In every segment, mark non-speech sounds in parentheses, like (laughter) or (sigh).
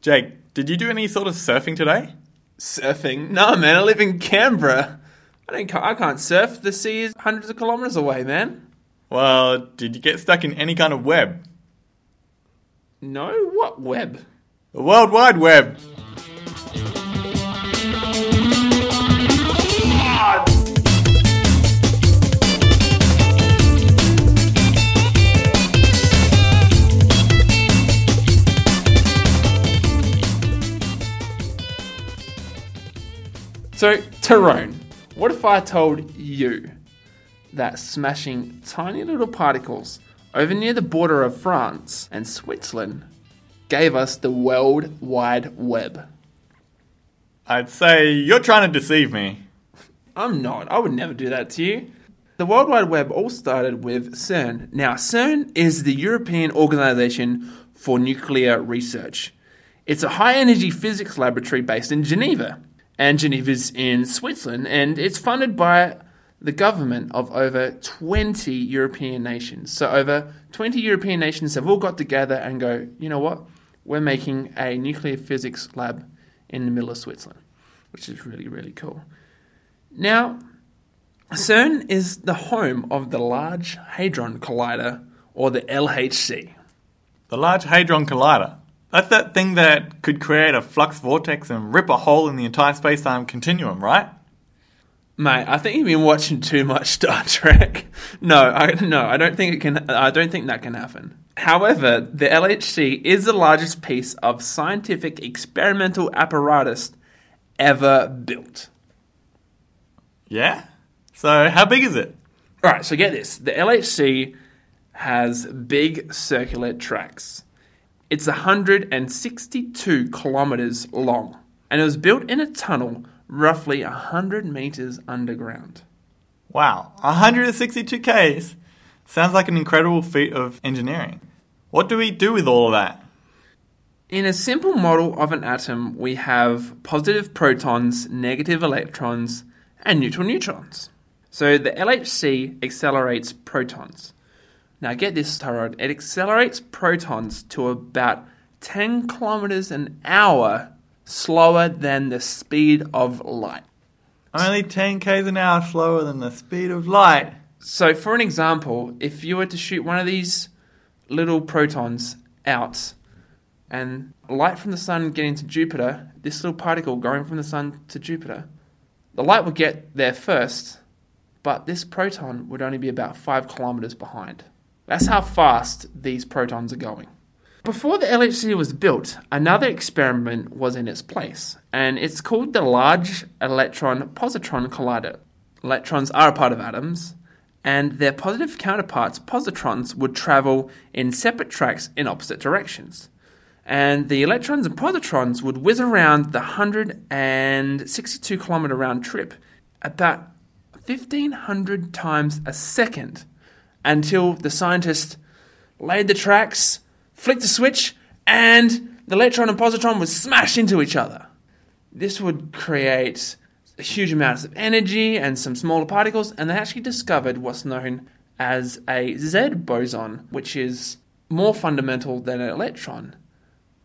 Jake, did you do any sort of surfing today? Surfing? No, man. I live in Canberra. I don't. I can't surf. The sea is hundreds of kilometers away, man. Well, did you get stuck in any kind of web? No. What web? The World Wide Web. So, Tyrone, what if I told you that smashing tiny little particles over near the border of France and Switzerland gave us the World Wide Web? I'd say you're trying to deceive me. I'm not. I would never do that to you. The World Wide Web all started with CERN. Now, CERN is the European Organization for Nuclear Research. It's a high energy physics laboratory based in Geneva. And Geneva's in Switzerland, and it's funded by the government of over 20 European nations. So, over 20 European nations have all got together and go, you know what? We're making a nuclear physics lab in the middle of Switzerland, which is really, really cool. Now, CERN is the home of the Large Hadron Collider, or the LHC. The Large Hadron Collider. That's that thing that could create a flux vortex and rip a hole in the entire space time continuum, right? Mate, I think you've been watching too much Star Trek. No, I no, I don't think it can I don't think that can happen. However, the LHC is the largest piece of scientific experimental apparatus ever built. Yeah? So, how big is it? All right, so get this. The LHC has big circular tracks. It's 162 kilometers long, and it was built in a tunnel roughly 100 meters underground. Wow, 162 Ks. Sounds like an incredible feat of engineering. What do we do with all of that? In a simple model of an atom, we have positive protons, negative electrons, and neutral neutrons. So the LHC accelerates protons. Now get this, Tyrone. It accelerates protons to about 10 kilometers an hour slower than the speed of light. Only 10 Ks an hour slower than the speed of light. So, for an example, if you were to shoot one of these little protons out and light from the sun getting to Jupiter, this little particle going from the sun to Jupiter, the light would get there first, but this proton would only be about 5 kilometers behind. That's how fast these protons are going. Before the LHC was built, another experiment was in its place, and it's called the Large Electron Positron Collider. Electrons are a part of atoms, and their positive counterparts, positrons, would travel in separate tracks in opposite directions. And the electrons and positrons would whiz around the 162 kilometer round trip about 1500 times a second until the scientist laid the tracks, flicked the switch, and the electron and positron would smash into each other. This would create huge amounts of energy and some smaller particles, and they actually discovered what's known as a Z boson, which is more fundamental than an electron.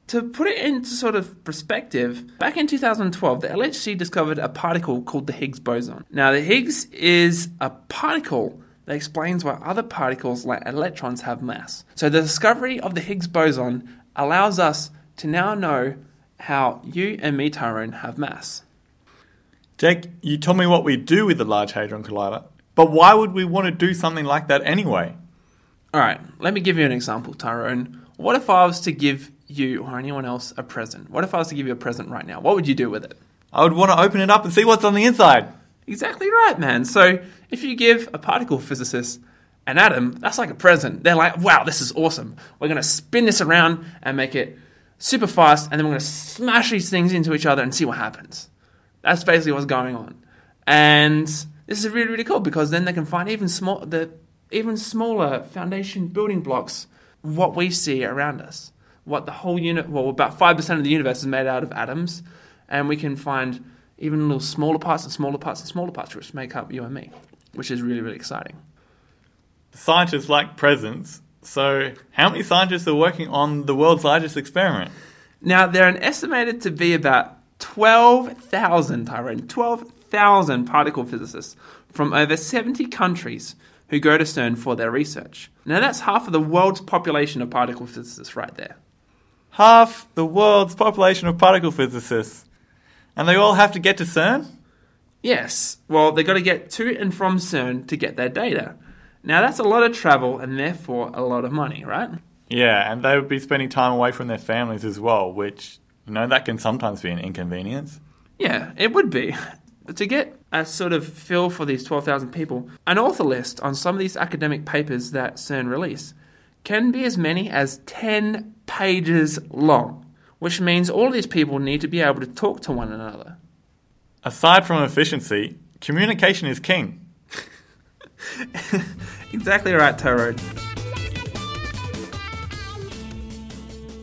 To put it into sort of perspective, back in 2012, the LHC discovered a particle called the Higgs boson. Now, the Higgs is a particle that explains why other particles like electrons have mass. So, the discovery of the Higgs boson allows us to now know how you and me, Tyrone, have mass. Jake, you told me what we do with the Large Hadron Collider, but why would we want to do something like that anyway? All right, let me give you an example, Tyrone. What if I was to give you or anyone else a present? What if I was to give you a present right now? What would you do with it? I would want to open it up and see what's on the inside. Exactly right, man. So if you give a particle physicist an atom, that's like a present. They're like, wow, this is awesome. We're going to spin this around and make it super fast, and then we're going to smash these things into each other and see what happens. That's basically what's going on. And this is really, really cool because then they can find even small, the even smaller foundation building blocks what we see around us. What the whole unit, well, about 5% of the universe is made out of atoms, and we can find even little smaller parts and smaller parts and smaller parts which make up you and me, which is really, really exciting. Scientists like presents, so how many scientists are working on the world's largest experiment? Now, there are an estimated to be about 12,000, Tyrone, 12,000 particle physicists from over 70 countries who go to CERN for their research. Now, that's half of the world's population of particle physicists right there. Half the world's population of particle physicists. And they all have to get to CERN? Yes, well, they've got to get to and from CERN to get their data. Now, that's a lot of travel and therefore a lot of money, right? Yeah, and they would be spending time away from their families as well, which, you know, that can sometimes be an inconvenience. Yeah, it would be. To get a sort of feel for these 12,000 people, an author list on some of these academic papers that CERN release can be as many as 10 pages long, which means all these people need to be able to talk to one another. Aside from efficiency, communication is king. (laughs) exactly right, Tyrone.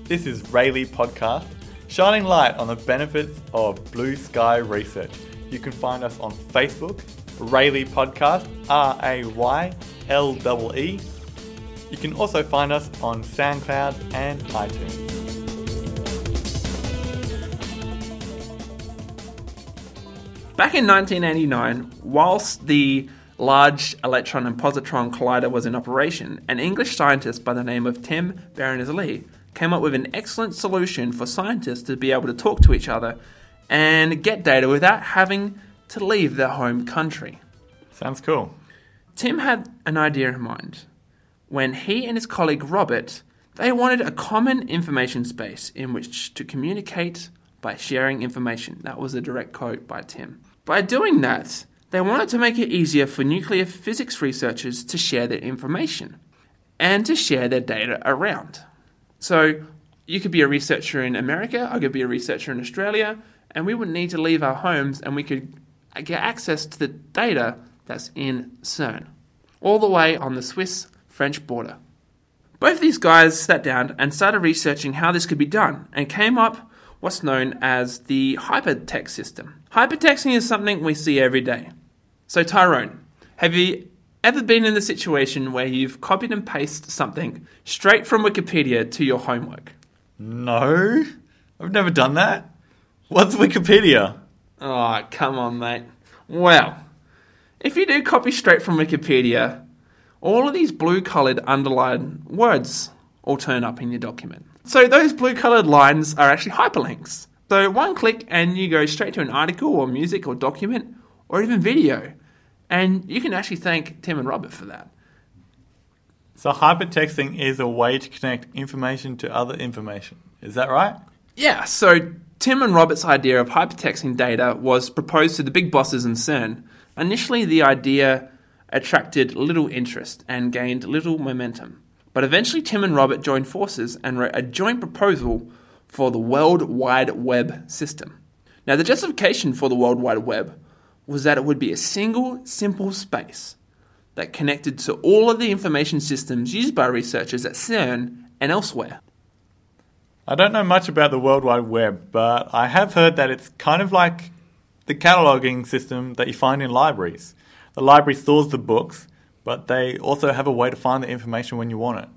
This is Raylee Podcast, shining light on the benefits of blue sky research. You can find us on Facebook, Raylee Podcast, R A Y L E E. You can also find us on SoundCloud and iTunes. Back in 1989, whilst the Large Electron and Positron Collider was in operation, an English scientist by the name of Tim Berners-Lee came up with an excellent solution for scientists to be able to talk to each other and get data without having to leave their home country. Sounds cool. Tim had an idea in mind. When he and his colleague Robert, they wanted a common information space in which to communicate by sharing information. That was a direct quote by Tim. By doing that, they wanted to make it easier for nuclear physics researchers to share their information and to share their data around. So you could be a researcher in America, I could be a researcher in Australia, and we wouldn't need to leave our homes and we could get access to the data that's in CERN, all the way on the Swiss French border. Both these guys sat down and started researching how this could be done and came up what's known as the hypertext system. Hypertexting is something we see every day. So, Tyrone, have you ever been in the situation where you've copied and pasted something straight from Wikipedia to your homework? No, I've never done that. What's Wikipedia? Oh, come on, mate. Well, if you do copy straight from Wikipedia, all of these blue coloured underlined words all turn up in your document. So those blue coloured lines are actually hyperlinks. So one click and you go straight to an article or music or document or even video. And you can actually thank Tim and Robert for that. So, hypertexting is a way to connect information to other information. Is that right? Yeah, so Tim and Robert's idea of hypertexting data was proposed to the big bosses in CERN. Initially, the idea attracted little interest and gained little momentum. But eventually, Tim and Robert joined forces and wrote a joint proposal for the World Wide Web system. Now, the justification for the World Wide Web was that it would be a single, simple space that connected to all of the information systems used by researchers at CERN and elsewhere. I don't know much about the World Wide Web, but I have heard that it's kind of like the cataloging system that you find in libraries. The library stores the books, but they also have a way to find the information when you want it.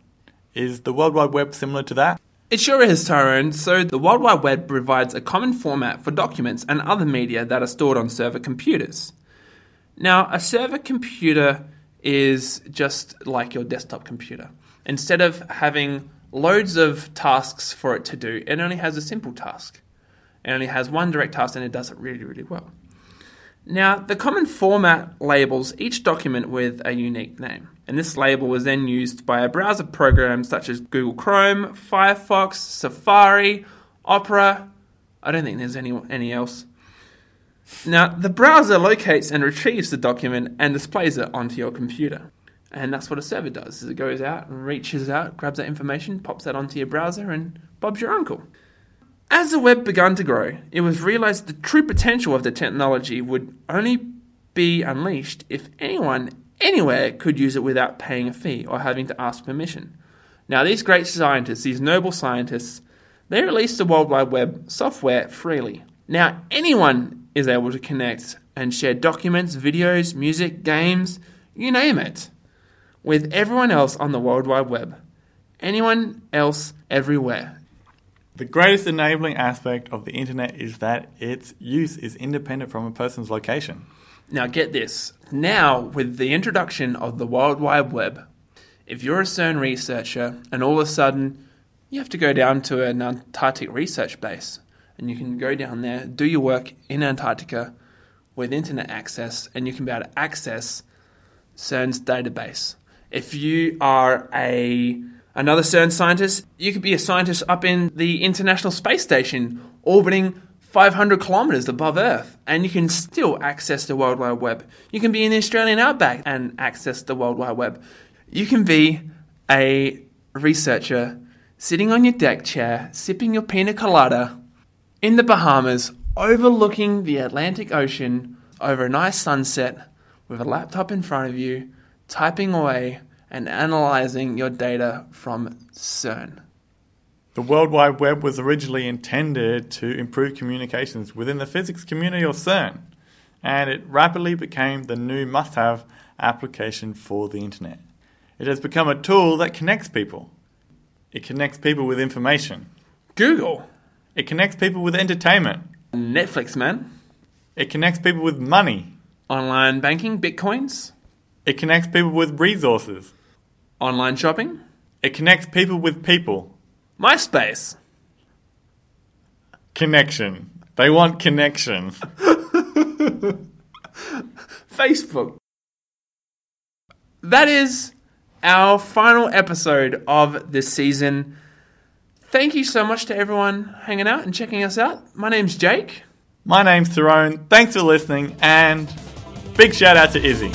Is the World Wide Web similar to that? It sure is, Tyrone. So, the World Wide Web provides a common format for documents and other media that are stored on server computers. Now, a server computer is just like your desktop computer. Instead of having loads of tasks for it to do, it only has a simple task. It only has one direct task and it does it really, really well. Now, the common format labels each document with a unique name, and this label was then used by a browser program such as Google Chrome, Firefox, Safari, Opera. I don't think there's any, any else. Now, the browser locates and retrieves the document and displays it onto your computer. And that's what a server does. Is it goes out and reaches out, grabs that information, pops that onto your browser, and Bob's your uncle. As the web began to grow, it was realized the true potential of the technology would only be unleashed if anyone anywhere could use it without paying a fee or having to ask permission. Now, these great scientists, these noble scientists, they released the World Wide Web software freely. Now, anyone is able to connect and share documents, videos, music, games, you name it, with everyone else on the World Wide Web. Anyone else, everywhere. The greatest enabling aspect of the internet is that its use is independent from a person's location. Now, get this. Now, with the introduction of the World Wide Web, if you're a CERN researcher and all of a sudden you have to go down to an Antarctic research base and you can go down there, do your work in Antarctica with internet access, and you can be able to access CERN's database. If you are a another CERN scientist, you could be a scientist up in the International Space Station orbiting 500 kilometers above Earth, and you can still access the World Wide Web. You can be in the Australian outback and access the World Wide Web. You can be a researcher sitting on your deck chair, sipping your pina colada in the Bahamas, overlooking the Atlantic Ocean over a nice sunset with a laptop in front of you, typing away and analyzing your data from CERN. The World Wide Web was originally intended to improve communications within the physics community of CERN, and it rapidly became the new must have application for the internet. It has become a tool that connects people. It connects people with information. Google, It connects people with entertainment. Netflix, man, It connects people with money. online banking, bitcoins, It connects people with resources. online shopping, It connects people with people. MySpace. Connection. They want connection. (laughs) Facebook. That is our final episode of this season. Thank you so much to everyone hanging out and checking us out. My name's Jake. My name's Tyrone. Thanks for listening, and big shout out to Izzy.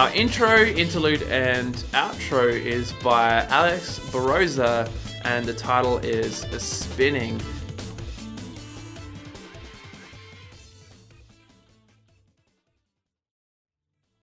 Our intro, interlude, and outro is by Alex Baroza, and the title is Spinning.